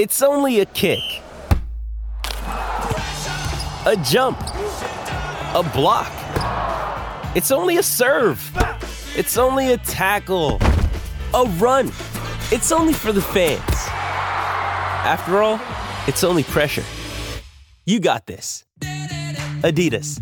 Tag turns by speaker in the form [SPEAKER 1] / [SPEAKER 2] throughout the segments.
[SPEAKER 1] It's only a kick, a jump, a block. It's only a serve. It's only a tackle, a run. It's only for the fans. After all, it's only pressure. You got this. Adidas.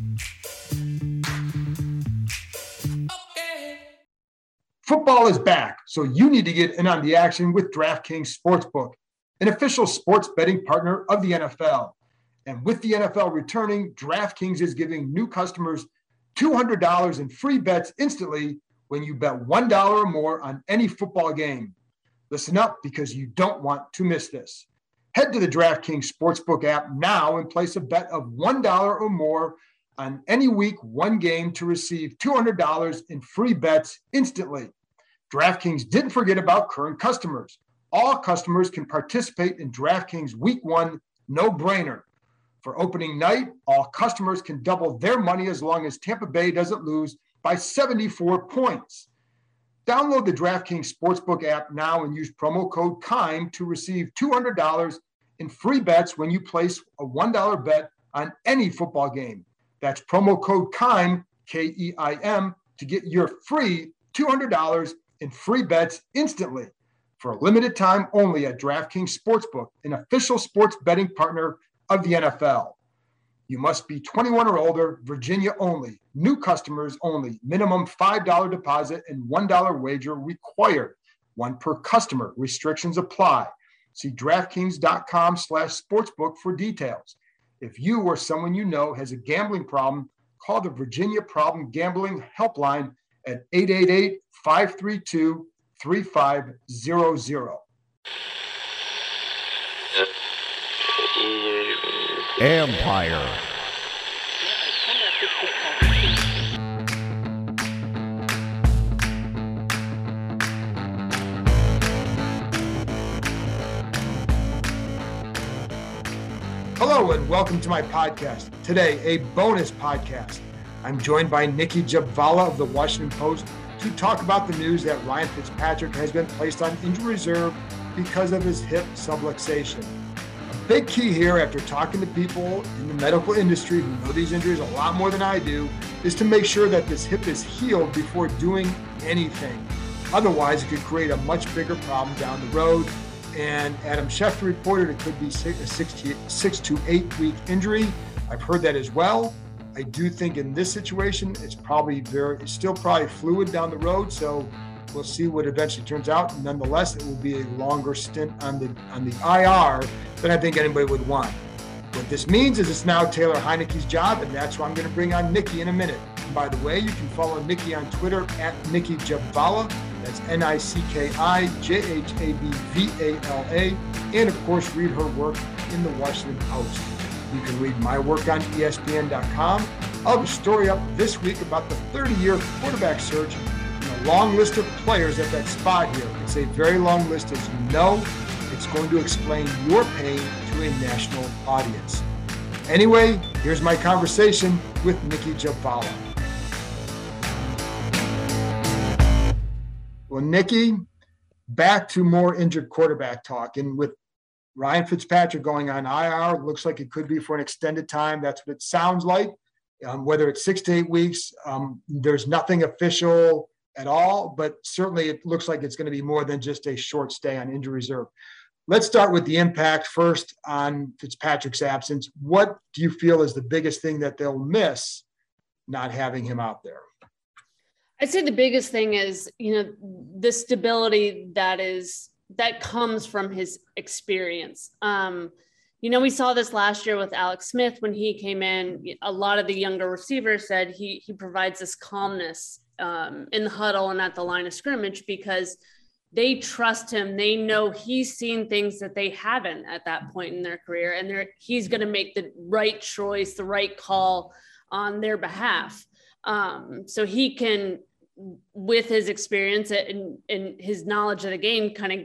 [SPEAKER 2] Football is back, so you need to get in on the action with DraftKings Sportsbook, an official sports betting partner of the NFL. And with the NFL returning, DraftKings is giving new customers $200 in free bets instantly when you bet $1 or more on any football game. Listen up because you don't want to miss this. Head to the DraftKings Sportsbook app now and place a bet of $1 or more on any week one game to receive $200 in free bets instantly. DraftKings didn't forget about current customers. All customers can participate in DraftKings Week 1 no brainer. For opening night, all customers can double their money as long as Tampa Bay doesn't lose by 74 points. Download the DraftKings Sportsbook app now and use promo code KEIM to receive $200 in free bets when you place a $1 bet on any football game. That's promo code KEIM, K E I M, to get your free $200 in free bets instantly for a limited time only at DraftKings Sportsbook, an official sports betting partner of the NFL. You must be 21 or older, Virginia only, new customers only, minimum $5 deposit and $1 wager required, one per customer. Restrictions apply. See DraftKings.com slash sportsbook for details. If you or someone you know has a gambling problem, call the Virginia Problem Gambling Helpline at 888 532 3500.
[SPEAKER 3] Empire.
[SPEAKER 2] Hello and welcome to my podcast. Today, a bonus podcast. I'm joined by Nikki Jhabvala of the Washington Post to talk about the news that Ryan Fitzpatrick has been placed on injury reserve because of his hip subluxation. A big key here, after talking to people in the medical industry who know these injuries a lot more than I do, is to make sure that this hip is healed before doing anything. Otherwise, it could create a much bigger problem down the road. And Adam Schefter reported it could be a six to, six to eight week injury. I've heard that as well. I do think in this situation, it's probably very, it's still probably fluid down the road. So we'll see what eventually turns out. Nonetheless, it will be a longer stint on the on the IR than I think anybody would want. What this means is it's now Taylor Heinicke's job, and that's why I'm going to bring on Nikki in a minute. And by the way, you can follow Nikki on Twitter at Nikki Jhabvala. That's N I C K I J H A B V A L A. And of course, read her work in the Washington Post. You can read my work on ESPN.com. I'll have a story up this week about the 30 year quarterback search and a long list of players at that spot here. It's a very long list, as you know. It's going to explain your pain to a national audience. Anyway, here's my conversation with Nikki Jhabvala. Well, Nikki, back to more injured quarterback talk. And with Ryan Fitzpatrick going on IR. Looks like it could be for an extended time. That's what it sounds like. Um, whether it's six to eight weeks, um, there's nothing official at all, but certainly it looks like it's going to be more than just a short stay on injury reserve. Let's start with the impact first on Fitzpatrick's absence. What do you feel is the biggest thing that they'll miss not having him out there?
[SPEAKER 4] I'd say the biggest thing is, you know, the stability that is that comes from his experience. Um, you know, we saw this last year with Alex Smith when he came in. A lot of the younger receivers said he he provides this calmness um, in the huddle and at the line of scrimmage because they trust him. They know he's seen things that they haven't at that point in their career, and they're, he's going to make the right choice, the right call on their behalf. Um, so he can, with his experience and, and his knowledge of the game, kind of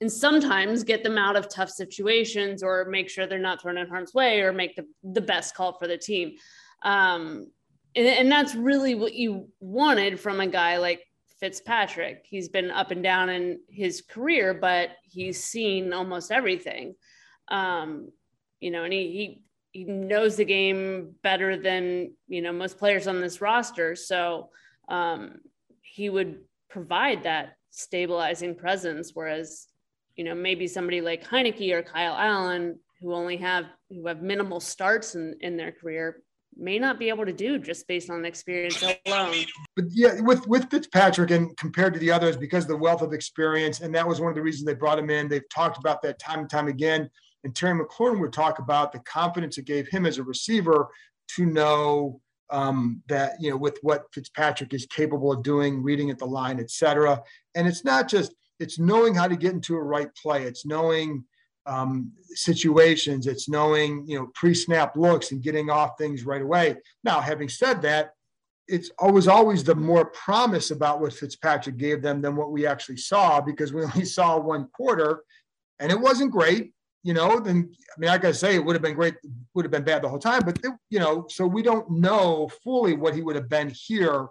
[SPEAKER 4] and sometimes get them out of tough situations or make sure they're not thrown in harm's way or make the, the best call for the team. Um, and, and that's really what you wanted from a guy like Fitzpatrick. He's been up and down in his career, but he's seen almost everything. Um, you know, and he, he he knows the game better than you know most players on this roster. So um, he would provide that stabilizing presence. Whereas, you know, maybe somebody like Heinicke or Kyle Allen, who only have who have minimal starts in, in their career, may not be able to do just based on experience alone.
[SPEAKER 2] But yeah, with with Fitzpatrick and compared to the others, because of the wealth of experience, and that was one of the reasons they brought him in. They've talked about that time and time again. And Terry McLaurin would talk about the confidence it gave him as a receiver to know um, that you know with what Fitzpatrick is capable of doing, reading at the line, et cetera. And it's not just it's knowing how to get into a right play. It's knowing um, situations. It's knowing you know pre-snap looks and getting off things right away. Now, having said that, it's always always the more promise about what Fitzpatrick gave them than what we actually saw because we only saw one quarter, and it wasn't great you know, then I mean, I gotta say it would have been great, would have been bad the whole time, but it, you know, so we don't know fully what he would have been here,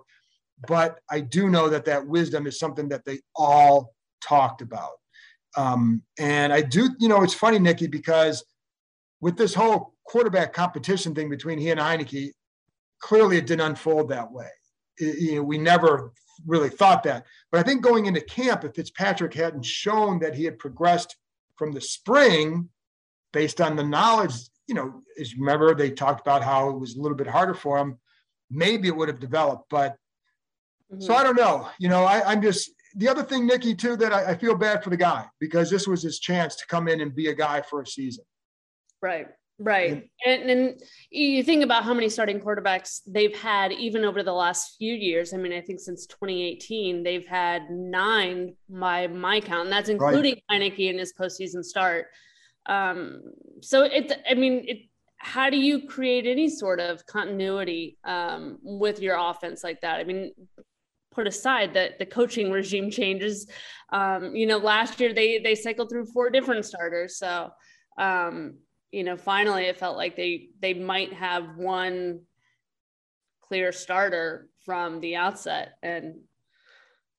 [SPEAKER 2] but I do know that that wisdom is something that they all talked about. Um, and I do, you know, it's funny, Nikki, because with this whole quarterback competition thing between he and Heinicke, clearly it didn't unfold that way. It, you know, we never really thought that. But I think going into camp, if Fitzpatrick hadn't shown that he had progressed from the spring based on the knowledge, you know, as you remember, they talked about how it was a little bit harder for him. Maybe it would have developed, but mm-hmm. so I don't know. You know, I, am just the other thing, Nikki, too, that I, I feel bad for the guy because this was his chance to come in and be a guy for a season.
[SPEAKER 4] Right. Right. And, and you think about how many starting quarterbacks they've had even over the last few years. I mean, I think since 2018, they've had nine by my count, and that's including right. Heinicke in his postseason start. Um, so it, I mean, it, how do you create any sort of continuity um, with your offense like that? I mean, put aside that the coaching regime changes. Um, you know, last year they they cycled through four different starters, so um, you know, finally it felt like they they might have one clear starter from the outset. And,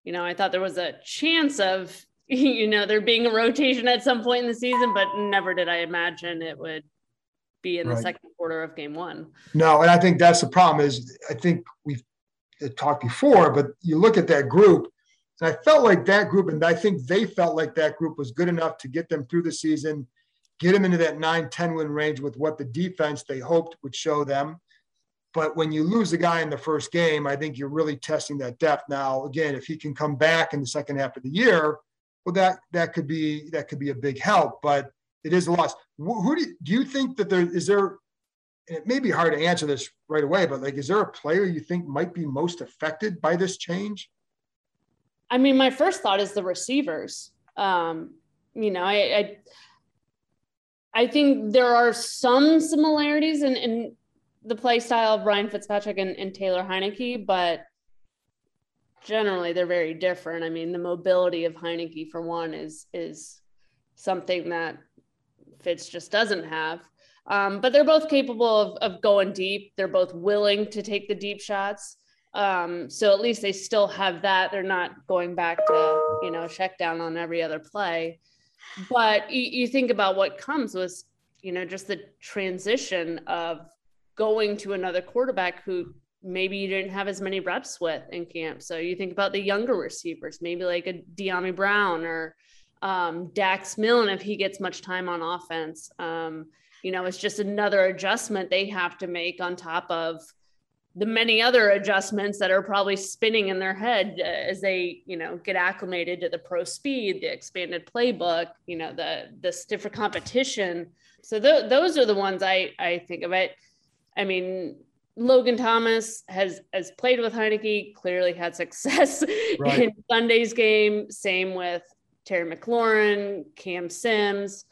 [SPEAKER 4] you know, I thought there was a chance of, you know, there being a rotation at some point in the season, but never did I imagine it would be in right. the second quarter of game one.
[SPEAKER 2] No, and I think that's the problem is I think we've talked before, but you look at that group, and I felt like that group, and I think they felt like that group was good enough to get them through the season get them into that 9 10 win range with what the defense they hoped would show them. But when you lose a guy in the first game, I think you're really testing that depth. Now, again, if he can come back in the second half of the year, well, that that could be that could be a big help. But it is a loss. Who do, do you think that there is there? It may be hard to answer this right away, but like, is there a player you think might be most affected by this change?
[SPEAKER 4] I mean, my first thought is the receivers. Um, you know, I, I I think there are some similarities in, in the play style of Ryan Fitzpatrick and, and Taylor Heinicke, but generally they're very different. I mean, the mobility of Heinicke, for one, is is something that Fitz just doesn't have. Um, but they're both capable of, of going deep. They're both willing to take the deep shots. Um, so at least they still have that. They're not going back to, you know, check down on every other play but you, you think about what comes with you know just the transition of going to another quarterback who maybe you didn't have as many reps with in camp. So you think about the younger receivers, maybe like a Dyami Brown or um, Dax Milne if he gets much time on offense. Um, you know, it's just another adjustment they have to make on top of the many other adjustments that are probably spinning in their head uh, as they you know get acclimated to the pro speed the expanded playbook you know the the stiffer competition. So th- those are the ones i i think of it. I mean logan thomas has has played with heinicke clearly had success right. in sunday's game. Same with terry mclaurin cam sims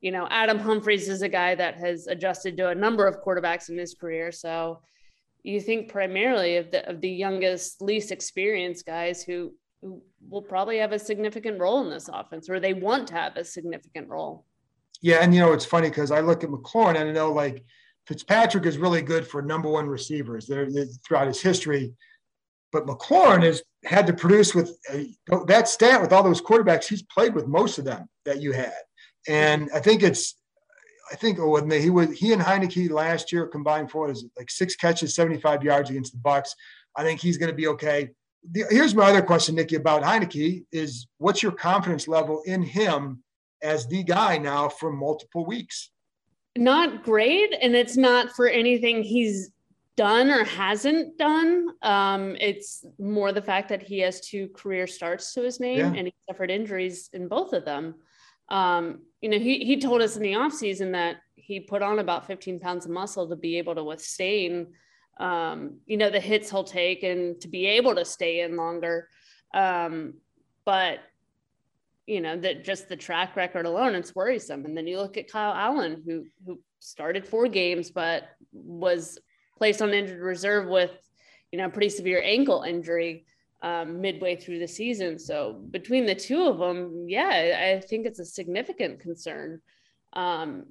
[SPEAKER 4] you know adam humphries is a guy that has adjusted to a number of quarterbacks in his career so you think primarily of the of the youngest, least experienced guys who who will probably have a significant role in this offense, or they want to have a significant role.
[SPEAKER 2] Yeah, and you know it's funny because I look at McLaurin and I know like Fitzpatrick is really good for number one receivers. They're, throughout his history. but McLaurin has had to produce with uh, that stat with all those quarterbacks. He's played with most of them that you had, and I think it's. I think oh, he was he and Heinicke last year combined for is like six catches, 75 yards against the Bucks. I think he's going to be okay. The, here's my other question, Nikki, about Heinicke is what's your confidence level in him as the guy now for multiple weeks?
[SPEAKER 4] Not great, and it's not for anything he's done or hasn't done. Um, it's more the fact that he has two career starts to his name yeah. and he suffered injuries in both of them. Um, you know, he, he told us in the offseason that he put on about 15 pounds of muscle to be able to withstand, um, you know, the hits he'll take and to be able to stay in longer. Um, but, you know, that just the track record alone, it's worrisome. And then you look at Kyle Allen, who, who started four games, but was placed on injured reserve with, you know, pretty severe ankle injury um, midway through the season. So between the two of them, yeah, I think it's a significant concern. Um,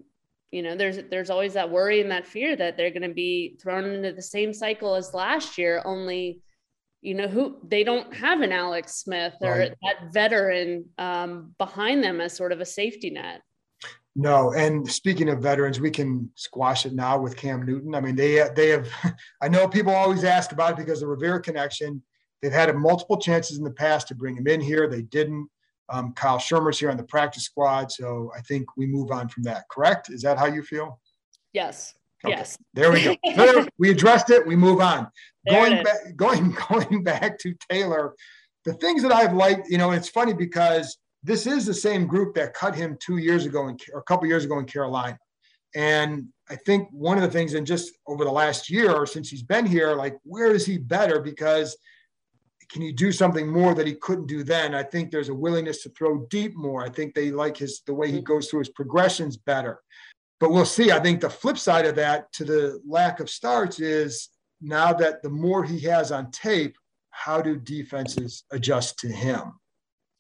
[SPEAKER 4] you know, there's there's always that worry and that fear that they're going to be thrown into the same cycle as last year. Only, you know, who they don't have an Alex Smith or right. that veteran um, behind them as sort of a safety net.
[SPEAKER 2] No, and speaking of veterans, we can squash it now with Cam Newton. I mean, they they have. I know people always ask about it because the Rivera connection. They've had multiple chances in the past to bring him in here. They didn't. Um, Kyle Shurmur's here on the practice squad, so I think we move on from that. Correct? Is that how you feel?
[SPEAKER 4] Yes. Okay. Yes.
[SPEAKER 2] There we go. we addressed it. We move on. There going back, going going back to Taylor. The things that I've liked, you know, it's funny because this is the same group that cut him two years ago in, or a couple years ago in Carolina. And I think one of the things, and just over the last year or since he's been here, like where is he better? Because can he do something more that he couldn't do then? I think there's a willingness to throw deep more. I think they like his the way he goes through his progressions better. But we'll see. I think the flip side of that to the lack of starts is now that the more he has on tape, how do defenses adjust to him?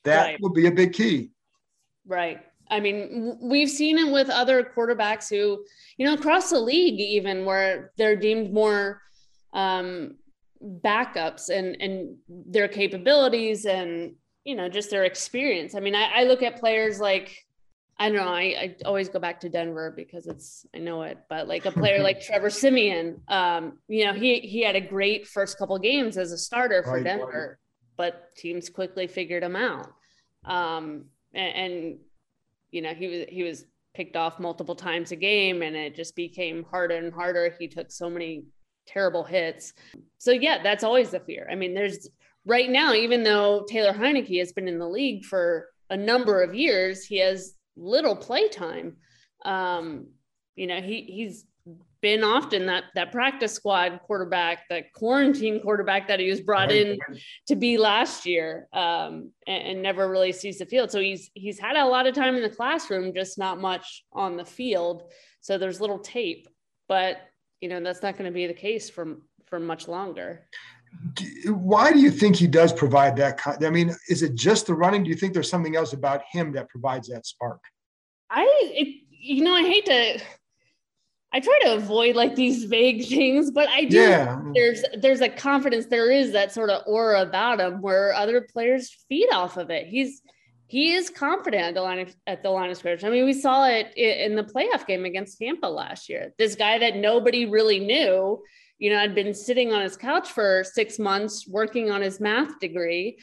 [SPEAKER 2] That right. will be a big key.
[SPEAKER 4] Right. I mean, we've seen it with other quarterbacks who, you know, across the league, even where they're deemed more um, backups and and their capabilities and you know just their experience. I mean, I, I look at players like I don't know. I, I, always go back to Denver because it's I know it, but like a player like Trevor Siemian um, you know, he he had a great first couple games as a starter for right, Denver, right. but teams quickly figured him out um, and, and you know he was he was picked off multiple times a game, and it just became harder and harder. He took so many terrible hits. So yeah, that's always the fear. I mean, there's right now, even though Taylor Heinicke has been in the league for a number of years, he has little play time. Um, you know, he he's been often that that practice squad quarterback, that quarantine quarterback that he was brought in to be last year, um, and, and, never really sees the field. So he's he's had a lot of time in the classroom, just not much on the field. So there's little tape, but you know that's not going to be the case for for much longer.
[SPEAKER 2] Why do you think he does provide that? I mean, is it just the running? Do you think there's something else about him that provides that spark?
[SPEAKER 4] I, it, you know, I hate to I try to avoid like these vague things, but I do. Yeah. There's there's a confidence. There is that sort of aura about him where other players feed off of it. He's he is confident at the line of, at the line of scrimmage. I mean, we saw it in the playoff game against Tampa last year. This guy that nobody really knew, you know, had been sitting on his couch for six months working on his math degree,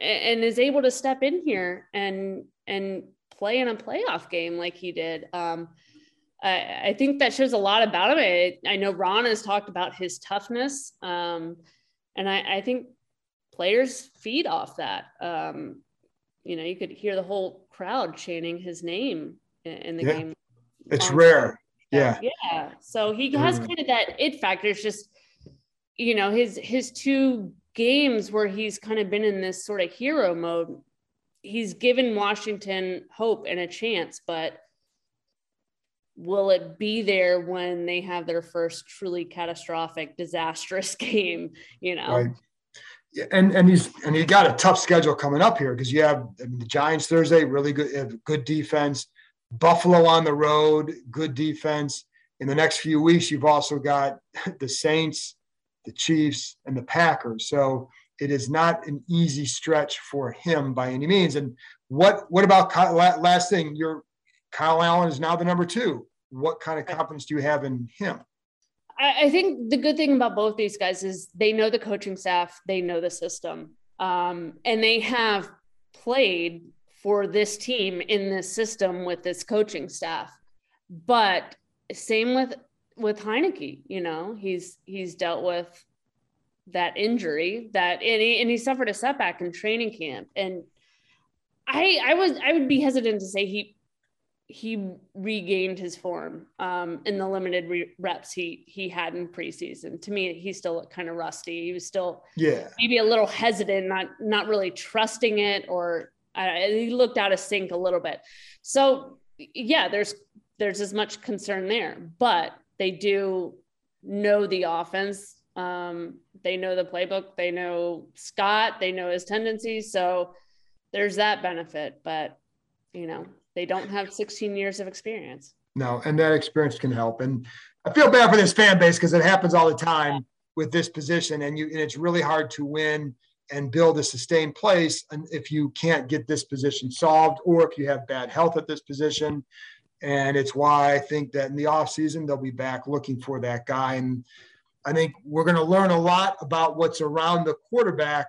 [SPEAKER 4] and, is able to step in here and and play in a playoff game like he did. Um, I, I think that shows a lot about him. I, I know Ron has talked about his toughness, um, and I, I, think players feed off that. Um, you know, you could hear the whole crowd chanting his name in, the
[SPEAKER 2] yeah.
[SPEAKER 4] game.
[SPEAKER 2] It's rare. Yeah.
[SPEAKER 4] Yeah. So he has mm. kind of that it factor. It's just, you know, his his two games where he's kind of been in this sort of hero mode. He's given Washington hope and a chance, but will it be there when they have their first truly catastrophic disastrous game you know
[SPEAKER 2] right. And and he's and he got a tough schedule coming up here because you have I mean, the giants thursday really good good defense buffalo on the road good defense in the next few weeks you've also got the saints the Chiefs, and the Packers. So it is not an easy stretch for him by any means. And what what about last thing? Your Kyle Allen is now the number two. What kind of confidence do you have in him?
[SPEAKER 4] I think the good thing about both these guys is they know the coaching staff, they know the system, um, and they have played for this team in this system with this coaching staff. But same with with Heinicke, you know, he's he's dealt with that injury that and he, and he suffered a setback in training camp and I I was I would be hesitant to say he he regained his form um, in the limited re- reps he he had in preseason. To me, he still looked kind of rusty. He was still
[SPEAKER 2] yeah
[SPEAKER 4] maybe a little hesitant, not not really trusting it, or uh, he looked out of sync a little bit. So yeah, there's there's as much concern there, but they do know the offense. Um, they know the playbook. They know Scott. They know his tendencies. So there's that benefit, but you know they don't have 16 years of experience.
[SPEAKER 2] No, and that experience can help. And I feel bad for this fan base because it happens all the time with this position, and you and it's really hard to win and build a sustained place and if you can't get this position solved or if you have bad health at this position. And it's why I think that in the offseason, they'll be back looking for that guy. And I think we're going to learn a lot about what's around the quarterback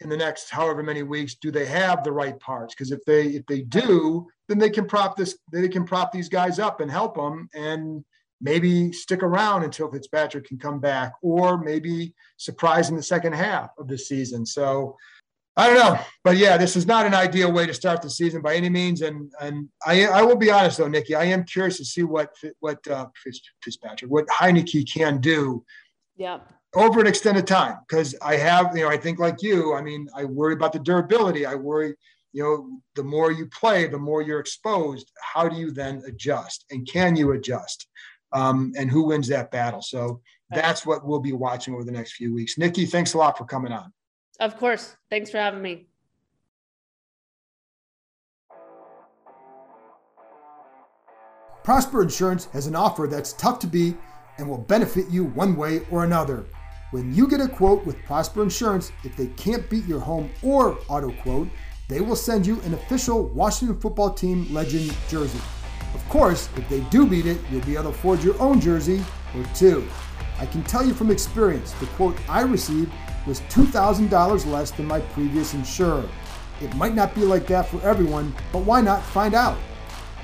[SPEAKER 2] in the next however many weeks. Do they have the right parts? Because if they if they do, then they can prop this they can prop these guys up and help them and maybe stick around until Fitzpatrick can come back, or maybe surprise in the second half of the season. So I don't know, but yeah, this is not an ideal way to start the season by any means. And and I I will be honest though, Nikki, I am curious to see what what uh, Fitzpatrick, what Heinicke can do.
[SPEAKER 4] Yeah.
[SPEAKER 2] Over an extended time, because I have, you know, I think like you, I mean, I worry about the durability. I worry, you know, the more you play, the more you're exposed. How do you then adjust, and can you adjust? Um, and who wins that battle? So that's what we'll be watching over the next few weeks. Nikki, thanks a lot for coming on.
[SPEAKER 4] Of course. Thanks for having me.
[SPEAKER 2] Prosper Insurance has an offer that's tough to beat and will benefit you one way or another. When you get a quote with Prosper Insurance, if they can't beat your home or auto quote, they will send you an official Washington football team legend jersey. Of course, if they do beat it, you'll be able to forge your own jersey or two. I can tell you from experience, the quote I received was $2,000 less than my previous insurer. It might not be like that for everyone, but why not find out?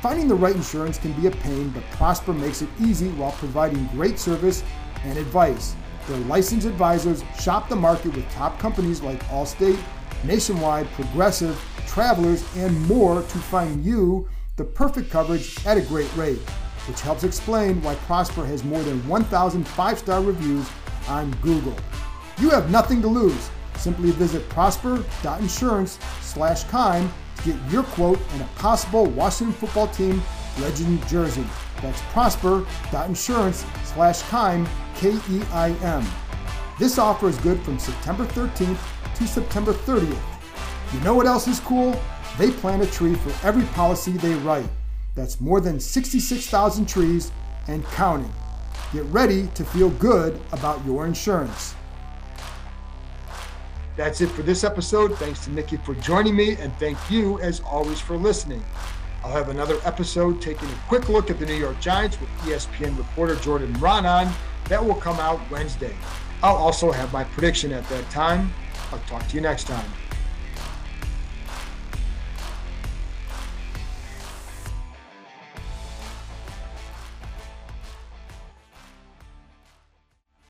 [SPEAKER 2] Finding the right insurance can be a pain, but Prosper makes it easy while providing great service and advice. Their licensed advisors shop the market with top companies like Allstate, Nationwide, Progressive, Travelers, and more to find you the perfect coverage at a great rate, which helps explain why Prosper has more than 1,000 five star reviews on Google. You have nothing to lose. Simply visit prosper.insurance slash Keim to get your quote and a possible Washington football team legend jersey. That's prosper.insurance slash Keim, K-E-I-M. This offer is good from September 13th to September 30th. You know what else is cool? They plant a tree for every policy they write. That's more than 66,000 trees and counting. Get ready to feel good about your insurance. That's it for this episode. Thanks to Nikki for joining me, and thank you, as always, for listening. I'll have another episode taking a quick look at the New York Giants with ESPN reporter Jordan Raanan. That will come out Wednesday. I'll also have my prediction at that time. I'll talk to you next time.